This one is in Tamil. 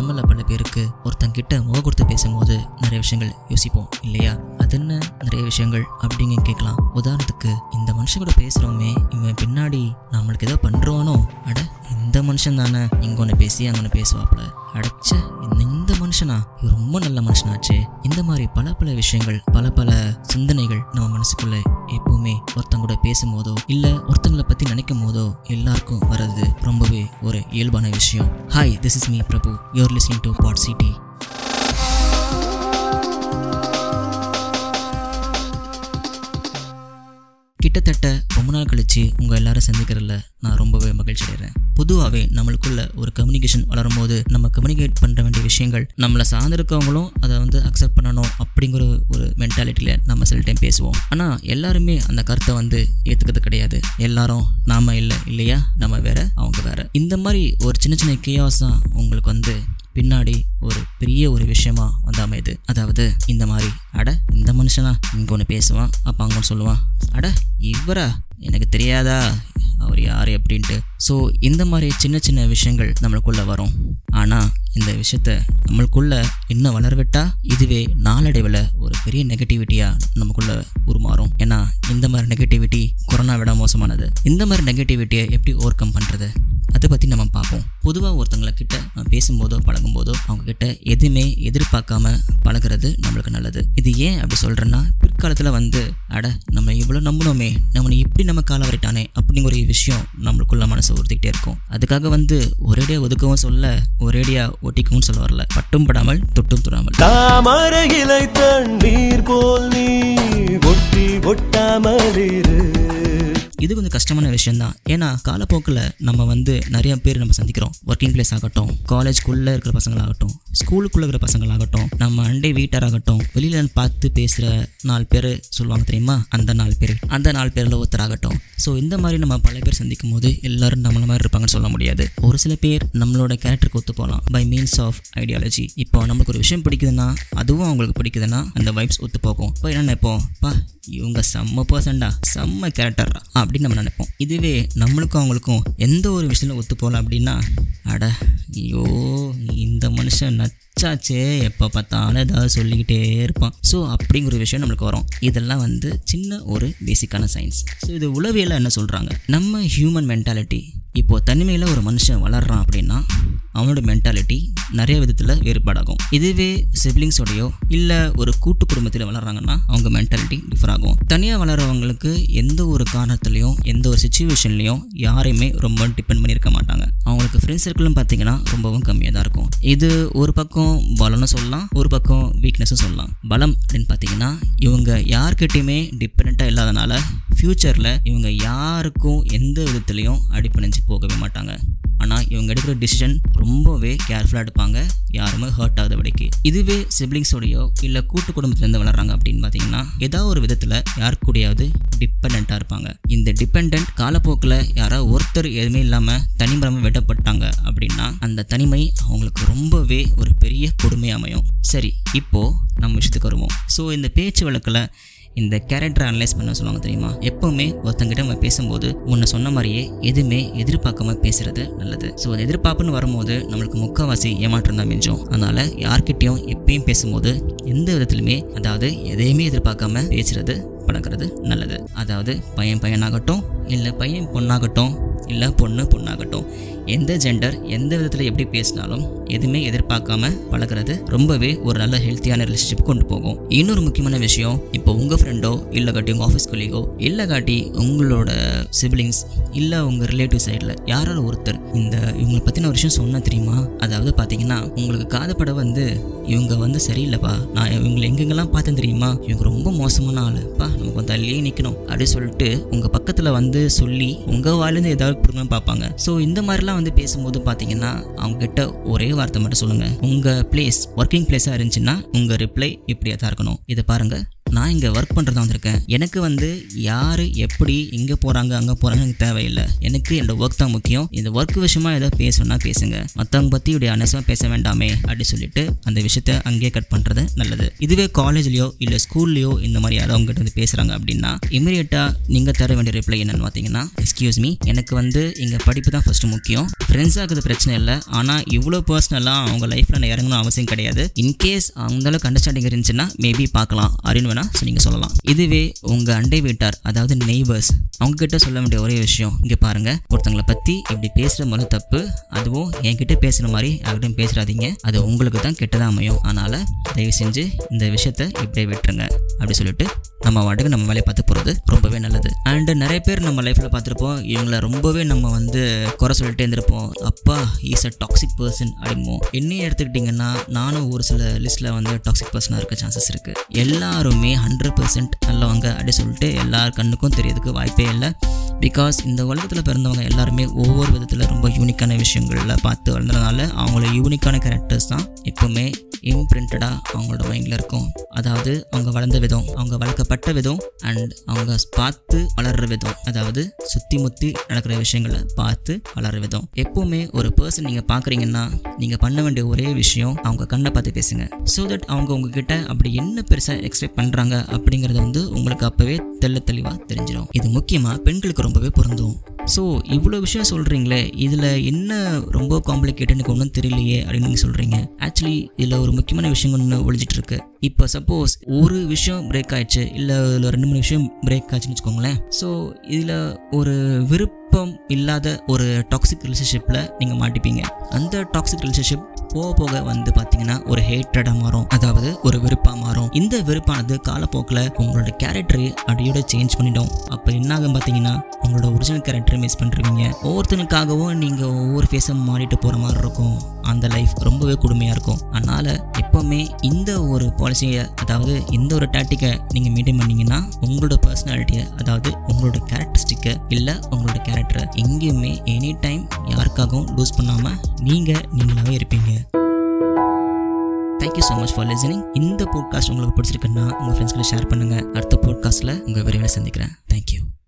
நம்மள பல பேருக்கு ஒருத்தங்கிட்ட முக கொடுத்து பேசும்போது நிறைய விஷயங்கள் யோசிப்போம் இல்லையா? அது என்ன? நிறைய விஷயங்கள் அப்படிங்க கேட்கலாம். உதாரணத்துக்கு இந்த மனுஷன் கூட பேசுகிறோமே இவன் பின்னாடி நம்மளுக்கு ஏதோ பண்ணுறானோ அட இந்த மனுஷன் தானே. இங்கே ஒன்று பேசி அங்கே ஒன்று பேசுவாப்புல. அடைச்ச இந்த மனுஷனா? இவர் ரொம்ப நல்ல மனுஷனாச்சே. இந்த மாதிரி பல பல விஷயங்கள் பல பல சிந்தனைகள் நம்ம மனசுக்குள்ள எப்பவுமே ஒருத்தங்க கூட பேசும்போதோ இல்ல ஒருத்தங்களை பத்தி நினைக்கும் போதோ எல்லாருக்கும் வர்றது ரொம்பவே ஒரு இயல்பான விஷயம். Hi this is me Prabhu you're listening to pod city கிட்டத்தட்ட ரொம்ப நாள் கழிச்சு உங்கள் எல்லாரும் சந்திக்கிறதுல நான் ரொம்பவே மகிழ்ச்சி அடைகிறேன். பொதுவாகவே நம்மளுக்குள்ள ஒரு கம்யூனிகேஷன் வளரும் போது நம்ம கம்யூனிகேட் பண்ணுற வேண்டிய விஷயங்கள் நம்மளை சார்ந்திருக்கவங்களும் அதை வந்து அக்செப்ட் பண்ணணும் அப்படிங்கிற ஒரு மென்டாலிட்டியில் நம்ம சில டைம் பேசுவோம். ஆனால் எல்லாருமே அந்த கருத்தை வந்து ஏற்றுக்கிறது கிடையாது. எல்லாரும் நாம் இல்லை இல்லையா? நம்ம வேற அவங்க வேற. இந்த மாதிரி ஒரு சின்ன சின்ன கேயாஸ் தான் உங்களுக்கு வந்து பின்னாடி ஒரு பெரிய ஒரு விஷயமா வந்து அமையுது. அதாவது இந்த மாதிரி அட இந்த மனுஷனா இங்கே ஒன்று பேசுவான் அப்போ அங்கே ஒன்று சொல்லுவான் அட இவரா? எனக்கு தெரியாதா? அவர் யார் அப்படின்ட்டு. ஸோ இந்த மாதிரி சின்ன சின்ன விஷயங்கள் நம்மளுக்குள்ள வரும். ஆனால் இந்த விஷயத்த நம்மளுக்குள்ள இன்னும் வளரவிட்டா இதுவே நாளடைவில் ஒரு பெரிய நெகட்டிவிட்டியாக நமக்குள்ள உருமாறும். ஏன்னா இந்த மாதிரி நெகட்டிவிட்டி கொரோனா விட மோசமானது. இந்த மாதிரி நெகட்டிவிட்டியை எப்படி ஓவர் கம் பண்ணுறது அதை பற்றி நம்ம பார்ப்போம். பொதுவாக ஒருத்தங்களை கிட்ட நம்ம பேசும்போதோ பழகும்போதோ அவங்க கிட்ட எதுவுமே எதிர்பார்க்காம பழகுறது நம்மளுக்கு நல்லது. இது ஏன் அப்படி சொல்கிறேன்னா பிற்காலத்தில் வந்து அட நம்ம இவ்வளோ நம்பணுமே நம்மளை இப்படி நம்ம கால வரைட்டானே அப்படிங்கிற ஒரு விஷயம் நம்மளுக்குள்ள மனசை உறுத்திக்கிட்டே இருக்கும். அதுக்காக வந்து ஒரேடியாக ஒதுக்கவும் சொல்ல ஒரேடியாக ஒட்டிக்கவும் சொல்ல வரல. பட்டும் படாமல் தொட்டும் தொடாமல். தாமரை தண்ணீர் போல் நீ ஒட்டி ஒட்டாமலிரு. இது கொஞ்சம் கஷ்டமான விஷயம் தான் ஏன்னா காலப்போக்கில் நம்ம வந்து நிறைய பேர் நம்ம சந்திக்கிறோம். ஒர்க்கிங் பிளேஸ் ஆகட்டும் காலேஜ்குள்ளே இருக்கிற பசங்களாகட்டும். ஸ்கூலுக்குள்ளே இருக்கிற பசங்களாகட்டும் நம்ம அண்டை வீட்டாராகட்டும் வெளியில பார்த்து பேசுகிற நாலு பேர் சொல்லுவாங்க தெரியுமா? அந்த நாலு பேர். அந்த நாலு பேரில் ஒருத்தராகட்டும். ஸோ இந்த மாதிரி நம்ம பல பேர் சந்திக்கும் போது எல்லாரும் நம்மள மாதிரி இருப்பாங்கன்னு சொல்ல முடியாது. ஒரு சில பேர் நம்மளோட கேரக்டருக்கு ஒத்து போகலாம் பை மீன்ஸ் ஆஃப் ஐடியாலஜி இப்போ நமக்கு ஒரு விஷயம் பிடிக்குதுன்னா அதுவும் அவங்களுக்கு பிடிக்குதுன்னா அந்த வைப்ஸ் ஒத்து போகும். இப்போ என்ன நினைப்போம்? பா இவங்க செம்ம பர்சன்டா செம்ம கேரக்டரா அப்படின்னு நம்ம நினைப்போம். இதுவே நம்மளுக்கும் அவங்களுக்கும் எந்த ஒரு விஷயத்தில் ஒத்து போகலாம் அப்படின்னா அட ஐயோ இந்த மனுஷன் நச்சாச்சே. எப்போ பார்த்தாலும் ஏதாவது சொல்லிக்கிட்டே இருப்பான். ஸோ அப்படிங்கிற விஷயம் நம்மளுக்கு வரும். இதெல்லாம் வந்து சின்ன ஒரு பேசிக்கான சயின்ஸ் ஸோ இது உளவியலில் என்ன சொல்கிறாங்க நம்ம ஹியூமன் மென்டாலிட்டி இப்போது தனிமையில் ஒரு மனுஷன் வளர்றான் அப்படின்னா அவனோட மென்டாலிட்டி நிறைய விதத்தில் வேறுபாடாகும். இதுவே சிப்ளிங்ஸோடையோ இல்லை ஒரு கூட்டு குடும்பத்தில் வளர்றாங்கன்னா அவங்க மென்டாலிட்டி டிஃபர் ஆகும். தனியாக வளர்கிறவங்களுக்கு எந்த ஒரு காரணத்துலையும் எந்த ஒரு சுச்சுவேஷன்லையும் யாரையுமே ரொம்ப டிபெண்ட் பண்ணியிருக்க மாட்டாங்க. அவங்களுக்கு ஃப்ரெண்ட்ஸ் சர்க்கிளும் பார்த்தீங்கன்னா ரொம்பவும் கம்மியாக தான் இருக்கும். இது ஒரு பக்கம் பலம்னு சொல்லலாம் ஒரு பக்கம் வீக்னஸும் சொல்லலாம். பலம் அப்படின்னு பார்த்தீங்கன்னா இவங்க யார்கிட்டையுமே டிபெண்ட்டாக இல்லாதனால ஃப்யூச்சரில் இவங்க யாருக்கும் எந்த விதத்துலையும் அடிப்பணிஞ்சு போகவே மாட்டாங்க. ஆனால் இவங்க எடுக்கிற டிசிஷன் ரொம்பவே கேர்ஃபுல்லாக எடுப்பாங்க. யாருமே ஹர்ட் ஆகாத வரைக்கு. இதுவே சிப்ளிங்ஸோடையோ இல்லை கூட்டு குடும்பத்துலேருந்து வளர்றாங்க அப்படின்னு பார்த்தீங்கன்னா ஏதாவது ஒரு விதத்தில் யார் கூடயாவது டிபெண்ட்டாக இருப்பாங்க. இந்த டிபெண்ட் காலப்போக்கில் யாராவது ஒருத்தர் எதுவுமே இல்லாமல் தனிமரமாக வெட்டப்பட்டாங்க அப்படின்னா அந்த தனிமை அவங்களுக்கு ரொம்பவே ஒரு பெரிய கொடுமை அமையும். சரி இப்போது நம்ம விஷயத்துக்கு வருவோம் ஸோ இந்த பேச்சு வழக்கில் இந்த கேரக்டர் அனலைஸ் பண்ண சொல்லுவாங்க தெரியுமா? எப்பவுமே ஒருத்தங்கிட்ட நம்ம பேசும்போது முன்ன சொன்ன மாதிரியே எதுவுமே எதிர்பார்க்காம பேசுறது நல்லது. ஸோ அது எதிர்பார்ப்புன்னு வரும்போது நம்மளுக்கு முக்கால்வாசி ஏமாற்றம் தான் மிஞ்சும். அதனால யார்கிட்டையும் எப்பயும் பேசும்போது எந்த விதத்துலையுமே அதாவது எதையுமே எதிர்பார்க்காம பேசுறது பழகிறது நல்லது. அதாவது பையன் பையனாகட்டும் இல்லை பையன் பொண்ணாகட்டும் இல்லை பொண்ணு பொண்ணாகட்டும். எந்த ஜெண்டர் எந்த விதத்தில் எப்படி பேசினாலும் எதுவுமே எதிர்பார்க்காம பழகிறது ரொம்பவே ஒரு நல்ல ஹெல்த்தியான ரிலேஷன்ஷிப் கொண்டு போகும். இன்னொரு முக்கியமான விஷயம் இப்போ உங்கள் ஃப்ரெண்டோ இல்லை காட்டி உங்கள் ஆஃபீஸ் கொலீகோ இல்லை காட்டி உங்களோட சிப்ளிங்ஸ் இல்லை உங்கள் ரிலேட்டிவ் சைடில் யாராவது ஒருத்தர் இந்த இவங்களை பற்றின ஒரு விஷயம் சொன்ன தெரியுமா? அதாவது பார்த்தீங்கன்னா உங்களுக்கு காதப்பட வந்து இவங்க வந்து சரியில்லைப்பா நான் இவங்களை எங்கெங்கெல்லாம் பார்த்தேன் தெரியுமா? இவங்க ரொம்ப மோசமான ஆளுப்பா நமக்கு கொஞ்சம் தள்ளியே நிற்கணும் அப்படின்னு சொல்லிட்டு உங்கள் பக்கத்தில் வந்து சொல்லி உங்கள் வாயிலேருந்து ஏதாவது பிடுங்கன்னு பார்ப்பாங்க. ஸோ இந்த மாதிரிலாம் வந்து பேசும்போது பார்த்தீங்கன்னா அவங்க கிட்ட ஒரே வார்த்தை மட்டும் சொல்லுங்கள் உங்கள் பிளேஸ் ஒர்க்கிங் பிளேஸாக இருந்துச்சுன்னா உங்கள் ரிப்ளை இப்படியே தான் இருக்கணும். இதை பாருங்கள் நான் இங்கே ஒர்க் பண்ணுறதா வந்திருக்கேன். எனக்கு வந்து யார் எப்படி எங்கே போகிறாங்க அங்கே போகிறாங்க எனக்கு தேவையில்லை. எனக்கு என்னோட ஒர்க் தான் முக்கியம். இந்த ஒர்க் விஷயமா ஏதோ பேசணும்னா பேசுங்க. மற்றவங்க பற்றி இப்படி அனசமாக பேச வேண்டாமே அப்படின்னு சொல்லிட்டு அந்த விஷயத்த அங்கேயே கட் பண்ணுறது நல்லது. இதுவே காலேஜ்லேயோ இல்லை ஸ்கூல்லையோ இந்த மாதிரி யாரோ அவங்ககிட்ட வந்து பேசுகிறாங்க அப்படின்னா இமீடியட்டாக நீங்கள் தர வேண்டிய ரிப்ளை என்னென்னு பார்த்தீங்கன்னா எக்ஸ்கியூஸ் மீ எனக்கு வந்து இங்கே படிப்பு தான் ஃபஸ்ட்டு முக்கியம். ஃப்ரெண்ட்ஸ் ஆகுது பிரச்சனை இல்லை. ஆனால் இவ்வளோ பர்சனலாக அவங்க லைஃப்பில் நான் இறங்கணும் அவசியம் கிடையாது. இன்கேஸ் அந்த அளவுக்கு அண்டர்ஸ்டாண்டிங் இருந்துச்சுன்னா மேபி பார்க்கலாம். அப்படின்னு ஸோ நீங்கள் சொல்லலாம். இதுவே உங்கள் அண்டை வீட்டார் அதாவது நெய்பர்ஸ் அவங்க கிட்ட சொல்ல வேண்டிய ஒரே விஷயம் இங்கே பாருங்க. ஒருத்தங்களை பற்றி இப்படி பேசுகிற முதல்ல தப்பு அதுவும் என்கிட்ட பேசுகிற மாதிரி யார்கிட்டையும் பேசுறாதீங்க அது உங்களுக்கு தான் கெட்டதாக அமையும். அதனால் தயவு செஞ்சு இந்த விஷயத்த இப்படியே விட்டுருங்க. அப்படி சொல்லிட்டு நம்ம வாட்டுக்கு நம்ம வேலையை பார்த்து போகிறது ரொம்பவே நல்லது. அண்டு நிறைய பேர் நம்ம லைஃப்பில் பார்த்துருப்போம். இவங்கள ரொம்பவே நம்ம வந்து குறை சொல்லிட்டே இருந்திருப்போம். அப்பா ஈஸ் அ டாக்ஸிக் பர்சன் அப்படிம்போம் என்னையும் எடுத்துக்கிட்டிங்கன்னா நானும் ஒரு சில லிஸ்ட்டில் வந்து டாக்ஸிக் பர்சனாக இருக்க சான்சஸ் இருக்குது எல்லாருமே ஹண்ட்ரட் பர்சன்ட் நல்லவங்க அப்படி சொல்லிட்டு எல்லார் கண்ணுக்கும் தெரியறதுக்கு வாய்ப்பே இல்லை? பிகாஸ் இந்த உலகத்தில் பிறந்தவங்க எல்லாருமே ஒவ்வொரு விதத்தில் ரொம்ப யூனிக்கான விஷயங்களில் பார்த்து வளர்ந்ததுனால அவங்கள யூனிக்கான கேரக்டர்ஸ் தான் எப்போவுமே இம்ப்ரிண்டடாக அவங்களோட மைண்டில் இருக்கும். அதாவது அவங்க வளர்ந்த விதம் அவங்க வளர்க்கப்பட்ட விதம் அண்ட் அவங்க பார்த்து வளர்கிற விதம். அதாவது சுற்றி முற்றி நடக்கிற விஷயங்களை பார்த்து வளர்கிற விதம். எப்போவுமே ஒரு பர்சன் நீங்கள் பார்க்குறீங்கன்னா நீங்கள் பண்ண வேண்டிய ஒரே விஷயம் அவங்க கண்ணை பார்த்து பேசுங்க. ஸோ தட் அவங்க உங்ககிட்ட அப்படி என்ன பெருசாக எக்ஸ்பெக்ட் பண்ணுறாங்க அப்படிங்கிறத வந்து உங்களுக்கு அப்போவே தெள்ள தெளிவாக தெரிஞ்சிடும் இது முக்கியமாக பெண்களுக்கு ரொம்பவே பொருந்தும். ஸோ இவ்வளோ விஷயம் சொல்கிறீங்களே இதில் என்ன ரொம்ப காம்ப்ளிகேட் எனக்கு ஒன்றும் தெரியலையே அப்படின்னு நீங்கள் சொல்கிறீங்க ஆக்சுவலி இதில் ஒரு முக்கியமான விஷயம் ஒன்று ஒழிச்சிட்டு இருக்கு இப்போ சப்போஸ் ஒரு விஷயம் பிரேக் ஆயிடுச்சு இல்லை இதில் ரெண்டு மூணு விஷயம் பிரேக் ஆச்சுன்னு வச்சுக்கோங்களேன். ஸோ இதில் ஒரு விருப்பம் இல்லாத ஒரு டாக்ஸிக் ரிலேஷன்ஷிப்பில் நீங்கள் மாட்டிப்பீங்க. அந்த டாக்ஸிக் ரிலேஷன்ஷிப் போக போக வந்து பார்த்தீங்கன்னா ஒரு ஹேட்ரடாக மாறும். அதாவது ஒரு வெறுப்பாக மாறும். இந்த வெறுப்பானது காலப்போக்கில் உங்களோட கேரக்டரை அடியோட சேஞ்ச் பண்ணிடும். அப்போ என்ன ஆகும் பார்த்தீங்கன்னா உங்களோட ஒரிஜினல் கேரக்டரை மிஸ் பண்ணுறீங்க ஒவ்வொருத்தனுக்காகவும் நீங்கள் ஒவ்வொரு ஃபேஸும் மாறிட்டு போகிற மாதிரி இருக்கும். அந்த லைஃப் ரொம்பவே கொடுமையாக இருக்கும். அதனால் எப்போவுமே இந்த ஒரு பாலிசியை அதாவது இந்த ஒரு டாக்டிக்கை நீங்கள் மெயின்டைன் பண்ணீங்கன்னா உங்களோட பர்சனாலிட்டியை அதாவது உங்களோட கேரக்டரிஸ்டிக்கை இல்லை உங்களோட கேரக்டரை எங்கேயுமே எனி டைம் யாருக்காகவும் லூஸ் பண்ணாமல் நீங்கள் நீங்களாகவே இருப்பீங்க. Thank you so much for listening இந்த போட்காஸ்ட் உங்களுக்கு பிடிச்சிருக்குன்னா உங்கள் ஃப்ரெண்ட்ஸ்களை ஷேர் பண்ணுங்கள் அடுத்த போட்காஸ்ட்டில் உங்கள் விரைவில் சந்திக்கிறேன். தேங்க்யூ